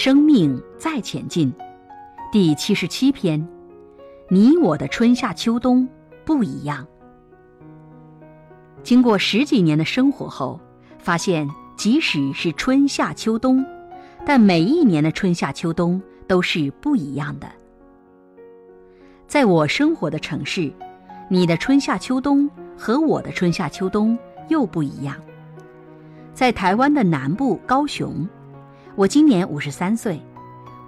生命再前进，第七十七篇：你我的春夏秋冬不一样。经过十几年的生活后，发现即使是春夏秋冬，但每一年的春夏秋冬都是不一样的。在我生活的城市，你的春夏秋冬和我的春夏秋冬又不一样。在台湾的南部高雄，我今年五十三岁，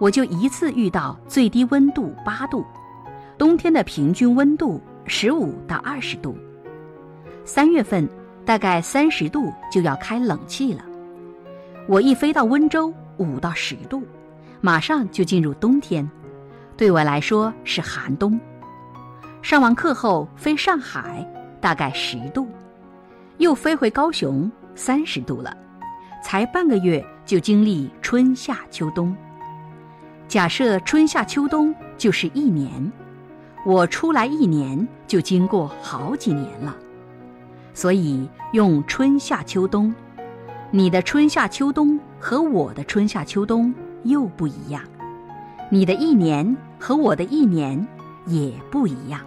我就一次遇到最低温度八度，冬天的平均温度十五到二十度。三月份大概三十度就要开冷气了。我一飞到温州五到十度，马上就进入冬天，对我来说是寒冬。上完课后飞上海，大概十度，又飞回高雄三十度了，才半个月就经历春夏秋冬。假设春夏秋冬就是一年，我出来一年就经过好几年了。所以用春夏秋冬，你的春夏秋冬和我的春夏秋冬又不一样，你的一年和我的一年也不一样。